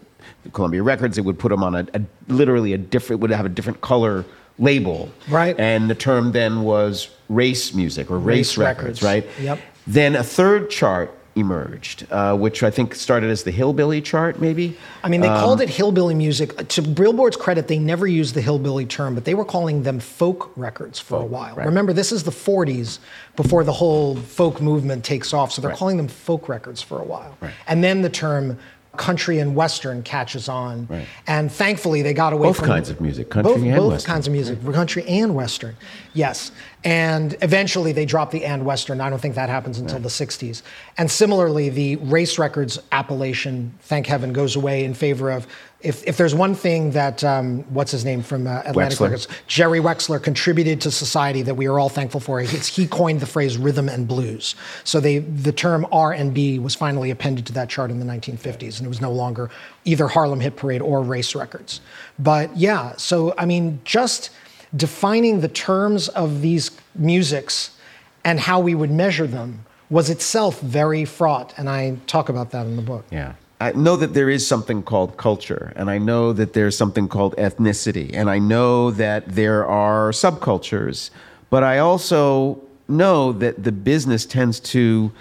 Columbia Records, they would put them on a, a literally a different, would have a different color label. Right. And the term then was race music or race, Race records, records. right? Yep. Then a third chart emerged, uh, which I think started as the Hillbilly chart, maybe. I mean, they Um, called it hillbilly music. To Billboard's credit, they never used the hillbilly term, but they were calling them folk records for a while. right. Remember, this is the 40s before the whole folk movement takes off, so they're Right. calling them folk records for a while. Right. And then the term country and western catches on. Right. And thankfully, they got away from Both from kinds of music, country both, and both western. kinds of music, country and western. Yes. And eventually they dropped the and western. I don't think that happens until the 60s. And similarly, the race records appellation, thank heaven, goes away in favor of if, if there's one thing that um, what's his name from uh, Atlantic Wexler. Records, Jerry Wexler contributed to society that we are all thankful for. It's, he coined the phrase rhythm and blues. So they the term R and B was finally appended to that chart in the 1950s, and it was no longer either Harlem Hit Parade or Race Records. But yeah, so I mean, just defining the terms of these musics and how we would measure them was itself very fraught, and I talk about that in the book. Yeah. I know that there is something called culture, and I know that there's something called ethnicity, and I know that there are subcultures, but I also know that the business tends to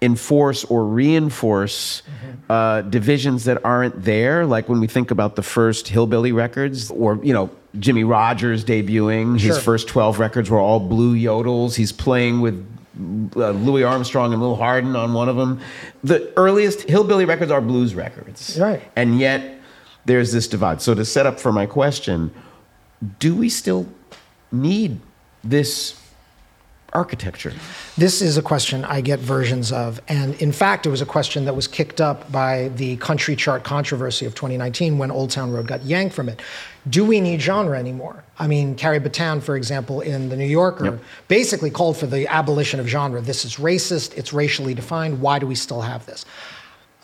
enforce or reinforce uh, divisions that aren't there. Like when we think about the first Hillbilly records, or you know Jimmie Rodgers debuting, his first twelve records were all blue yodels. He's playing with uh, Louis Armstrong and Lil Hardin on one of them. The earliest Hillbilly records are blues records, Right. And yet there's this divide. So to set up for my question, do we still need this architecture? This is a question I get versions of. And in fact, it was a question that was kicked up by the country chart controversy of 2019 when Old Town Road got yanked from it. Do we need genre anymore? I mean, Carrie Battan, for example, in The New Yorker, Yep. basically called for the abolition of genre. This is racist, it's racially defined. Why do we still have this?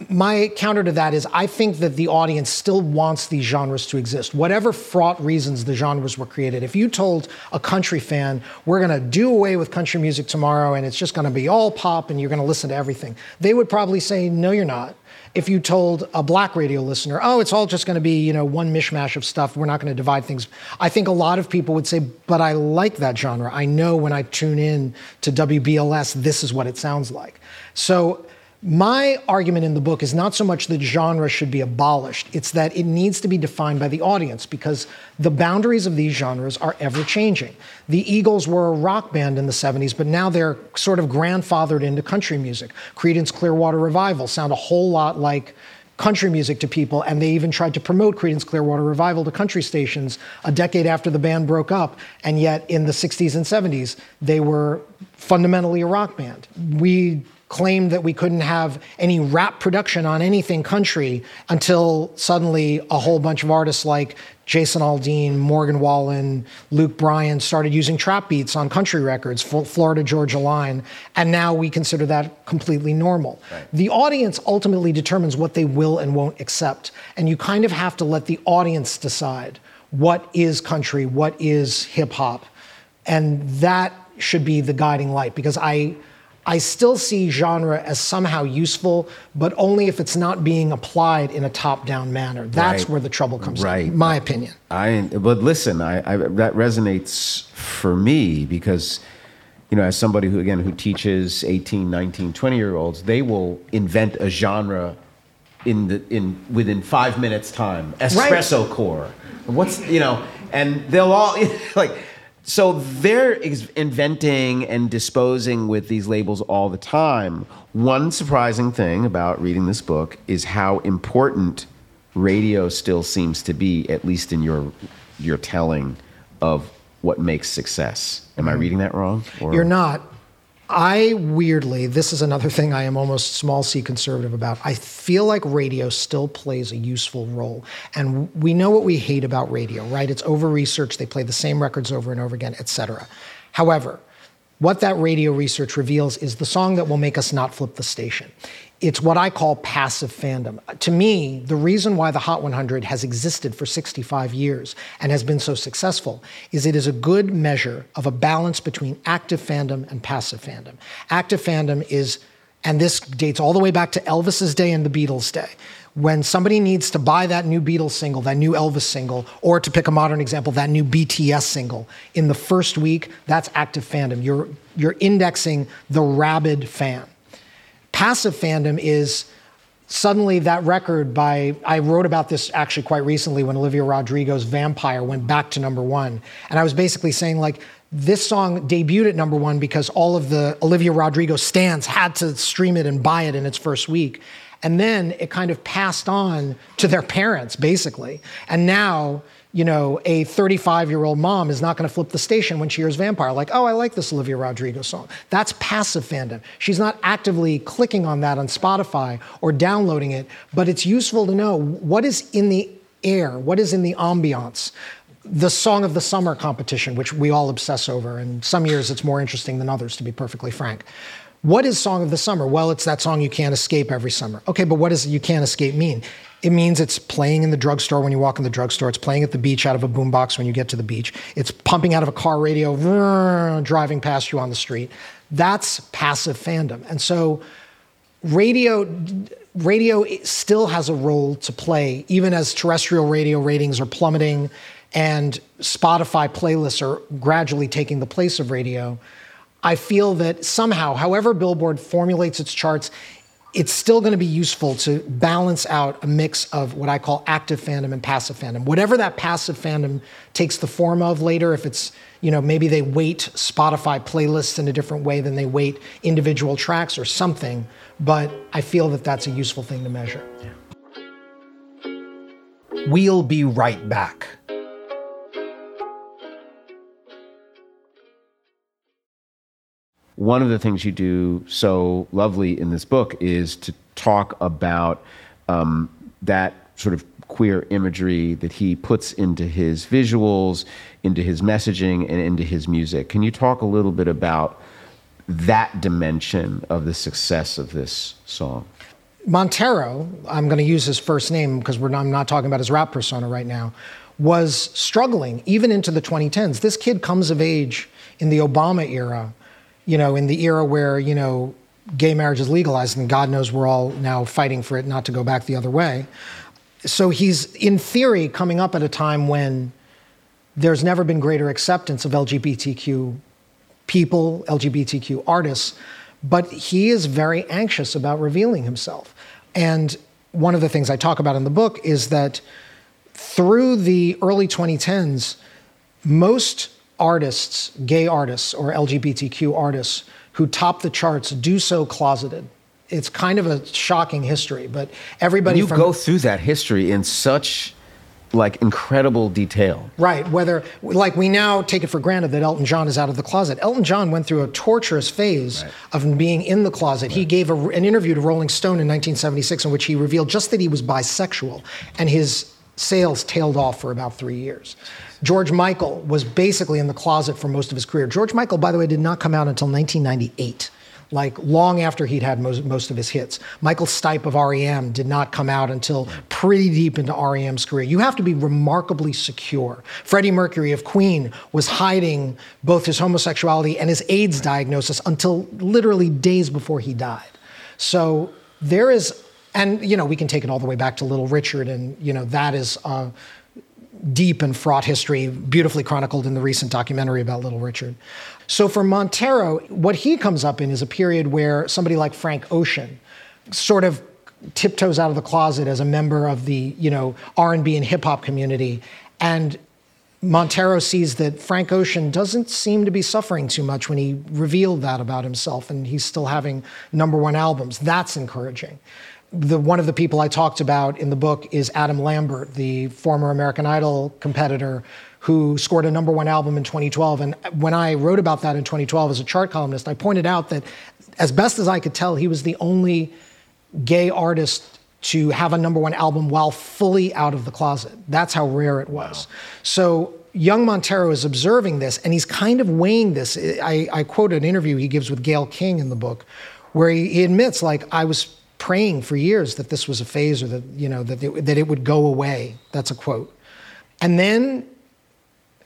my counter to that is I think that the audience still wants these genres to exist. Whatever fraught reasons the genres were created. If you told a country fan, we're going to do away with country music tomorrow and it's just going to be all pop and you're going to listen to everything, they would probably say, no, you're not. If you told a black radio listener, oh, it's all just going to be, you know, one mishmash of stuff, we're not going to divide things. I think a lot of people would say, but I like that genre. I know when I tune in to WBLS, this is what it sounds like. So my argument in the book is not so much that genre should be abolished, it's that it needs to be defined by the audience because the boundaries of these genres are ever changing. The Eagles were a rock band in the 70s, but now they're sort of grandfathered into country music. Creedence Clearwater Revival sound a whole lot like country music to people, and they even tried to promote Creedence Clearwater Revival to country stations a decade after the band broke up, and yet in the 60s and 70s, they were fundamentally a rock band. We claimed that we couldn't have any rap production on anything country until suddenly a whole bunch of artists like Jason Aldean, Morgan Wallen, Luke Bryan started using trap beats on country records, Fl- Florida Georgia Line, and now we consider that completely normal. The audience ultimately determines what they will and won't accept, and you kind of have to let the audience decide what is country, what is hip hop, and that should be the guiding light because I I still see genre as somehow useful, but only if it's not being applied in a top-down manner. That's Right. where the trouble comes Right. in, my opinion. I but listen, I, I that resonates for me because you know, as somebody who again who teaches 18, 19, 20 year olds, they will invent a genre in the in within 5 minutes time. Espresso core. What's, you know, and they'll all like so they're ex- inventing and disposing with these labels all the time. One surprising thing about reading this book is how important radio still seems to be, at least in your your telling of what makes success. Am I mm-hmm. reading that wrong? Or- You're not. I weirdly, this is another thing I am almost small c conservative about. I feel like radio still plays a useful role. And we know what we hate about radio, right? It's over researched, they play the same records over and over again, et cetera. However, what that radio research reveals is the song that will make us not flip the station. It's what I call passive fandom. To me, the reason why the Hot 100 has existed for 65 years and has been so successful is it is a good measure of a balance between active fandom and passive fandom. Active fandom is, and this dates all the way back to Elvis's day and the Beatles' day when somebody needs to buy that new Beatles single, that new Elvis single, or to pick a modern example, that new BTS single in the first week, that's active fandom. You're, you're indexing the rabid fan. Passive fandom is suddenly that record by, I wrote about this actually quite recently when Olivia Rodrigo's Vampire went back to number one. And I was basically saying, like, this song debuted at number one because all of the Olivia Rodrigo stands had to stream it and buy it in its first week. And then it kind of passed on to their parents, basically. And now, you know, a 35 year old mom is not going to flip the station when she hears Vampire, like, oh, I like this Olivia Rodrigo song. That's passive fandom. She's not actively clicking on that on Spotify or downloading it, but it's useful to know what is in the air, what is in the ambiance the Song of the Summer competition, which we all obsess over, and some years it's more interesting than others, to be perfectly frank. What is Song of the Summer? Well, it's that song you can't escape every summer. Okay, but what does you can't escape mean? It means it's playing in the drugstore when you walk in the drugstore. It's playing at the beach out of a boombox when you get to the beach. It's pumping out of a car radio, driving past you on the street. That's passive fandom. And so, radio radio still has a role to play, even as terrestrial radio ratings are plummeting and Spotify playlists are gradually taking the place of radio. I feel that somehow, however Billboard formulates its charts, it's still going to be useful to balance out a mix of what I call active fandom and passive fandom. Whatever that passive fandom takes the form of later, if it's, you know, maybe they weight Spotify playlists in a different way than they weight individual tracks or something, but I feel that that's a useful thing to measure. Yeah. We'll be right back. One of the things you do so lovely in this book is to talk about um, that sort of queer imagery that he puts into his visuals, into his messaging, and into his music. Can you talk a little bit about that dimension of the success of this song? Montero, I'm going to use his first name because I'm not talking about his rap persona right now, was struggling even into the 2010s. This kid comes of age in the Obama era you know, in the era where, you know, gay marriage is legalized, and God knows we're all now fighting for it not to go back the other way. So he's, in theory, coming up at a time when there's never been greater acceptance of LGBTQ people, LGBTQ artists, but he is very anxious about revealing himself. And one of the things I talk about in the book is that through the early 2010s, most artists, gay artists or LGBTQ artists who top the charts do so closeted. It's kind of a shocking history, but everybody. You from, go through that history in such like incredible detail. Right. Whether like we now take it for granted that Elton John is out of the closet. Elton John went through a torturous phase right. of being in the closet. Right. He gave a, an interview to Rolling Stone in 1976 in which he revealed just that he was bisexual, and his sales tailed off for about three years. George Michael was basically in the closet for most of his career. George Michael, by the way, did not come out until 1998 like long after he'd had most, most of his hits. Michael Stipe of REM did not come out until pretty deep into REM's career. You have to be remarkably secure. Freddie Mercury of Queen was hiding both his homosexuality and his AIDS diagnosis until literally days before he died. So there is, and you know, we can take it all the way back to Little Richard, and you know, that is. Uh, deep and fraught history, beautifully chronicled in the recent documentary about Little Richard. So for Montero, what he comes up in is a period where somebody like Frank Ocean sort of tiptoes out of the closet as a member of the, you know, R&B and hip hop community and Montero sees that Frank Ocean doesn't seem to be suffering too much when he revealed that about himself and he's still having number 1 albums. That's encouraging the, one of the people I talked about in the book is Adam Lambert, the former American Idol competitor who scored a number one album in 2012. And when I wrote about that in 2012 as a chart columnist, I pointed out that, as best as I could tell, he was the only gay artist to have a number one album while fully out of the closet. That's how rare it was. Wow. So young Montero is observing this and he's kind of weighing this. I, I quote an interview he gives with Gayle King in the book where he, he admits, like, I was praying for years that this was a phase or that, you know, that it, that it would go away. That's a quote. And then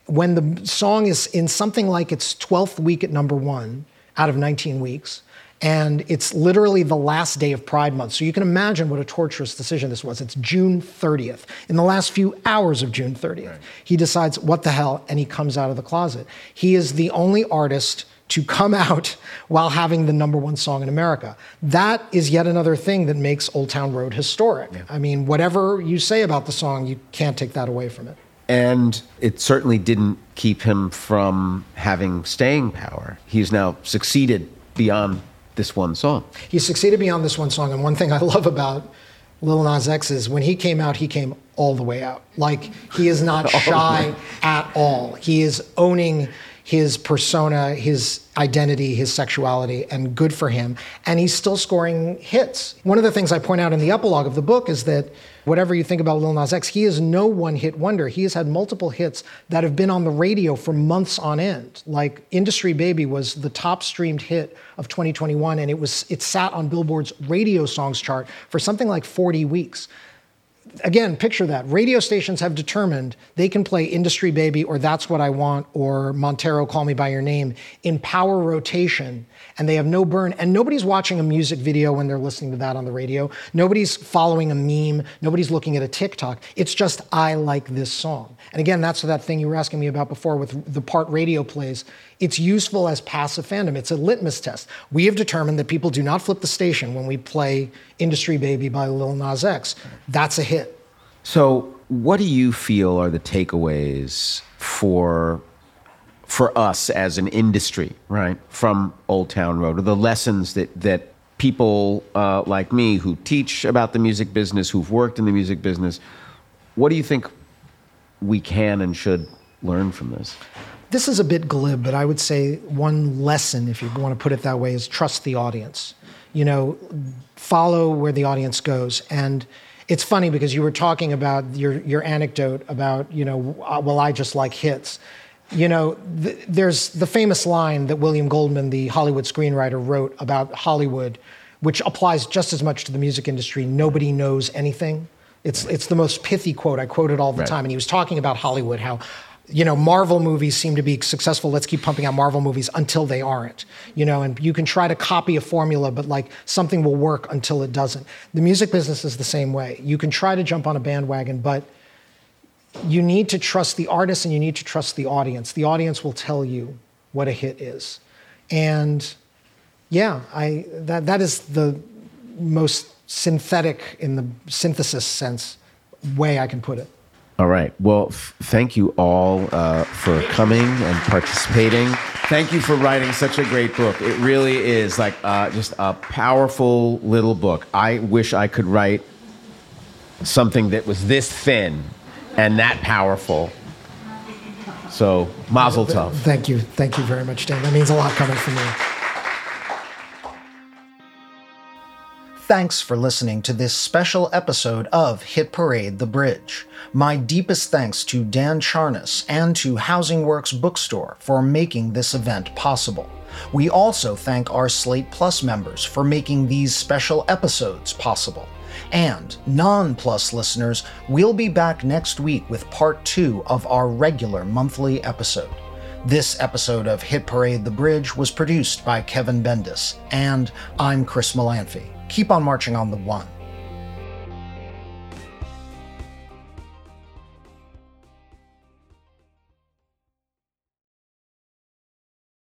when the song is in something like its 12th week at number one out of 19 weeks, and it's literally the last day of Pride Month. So you can imagine what a torturous decision this was. It's June 30th. In the last few hours of June 30th, right. he decides, what the hell, and he comes out of the closet. He is the only artist to come out while having the number one song in America. That is yet another thing that makes Old Town Road historic. Yeah. I mean, whatever you say about the song, you can't take that away from it. And it certainly didn't keep him from having staying power. He's now succeeded beyond this one song. He succeeded beyond this one song. And one thing I love about Lil Nas X is when he came out, he came all the way out. Like he is not shy at all. He is owning his persona, his identity, his sexuality, and good for him. And he's still scoring hits. One of the things I point out in the epilogue of the book is that whatever you think about Lil Nas X, he is no one hit wonder. He has had multiple hits that have been on the radio for months on end. Like Industry Baby was the top streamed hit of 2021, and it was it sat on Billboard's radio songs chart for something like 40 weeks again, picture that. Radio stations have determined they can play Industry Baby or That's What I Want or Montero Call Me By Your Name in power rotation and they have no burn. And nobody's watching a music video when they're listening to that on the radio. Nobody's following a meme. Nobody's looking at a TikTok. It's just, I like this song. And again, that's that thing you were asking me about before with the part radio plays. It's useful as passive fandom. It's a litmus test. We have determined that people do not flip the station when we play Industry Baby by Lil Nas X. That's a hit. So, what do you feel are the takeaways for for us as an industry, right, from Old Town Road, or the lessons that that people uh, like me who teach about the music business, who've worked in the music business, what do you think we can and should learn from this? This is a bit glib, but I would say one lesson, if you want to put it that way, is trust the audience. You know, follow where the audience goes. And it's funny because you were talking about your your anecdote about you know, uh, well, I just like hits you know, th- there's the famous line that William Goldman, the Hollywood screenwriter, wrote about Hollywood, which applies just as much to the music industry. Nobody knows anything. It's it's the most pithy quote. I quote it all the right. time. And he was talking about Hollywood, how you know, Marvel movies seem to be successful. Let's keep pumping out Marvel movies until they aren't. You know, and you can try to copy a formula, but like something will work until it doesn't. The music business is the same way. You can try to jump on a bandwagon, but you need to trust the artist and you need to trust the audience. The audience will tell you what a hit is. And yeah, I, that, that is the most synthetic, in the synthesis sense, way I can put it. All right. Well, f- thank you all uh, for coming and participating. Thank you for writing such a great book. It really is like uh, just a powerful little book. I wish I could write something that was this thin and that powerful. So, mazel tov. Thank you. Thank you very much, Dan. That means a lot coming from you. Thanks for listening to this special episode of Hit Parade The Bridge. My deepest thanks to Dan Charnas and to Housing Works Bookstore for making this event possible. We also thank our Slate Plus members for making these special episodes possible. And non Plus listeners, we'll be back next week with part two of our regular monthly episode. This episode of Hit Parade The Bridge was produced by Kevin Bendis, and I'm Chris Molanphy. Keep on marching on the one.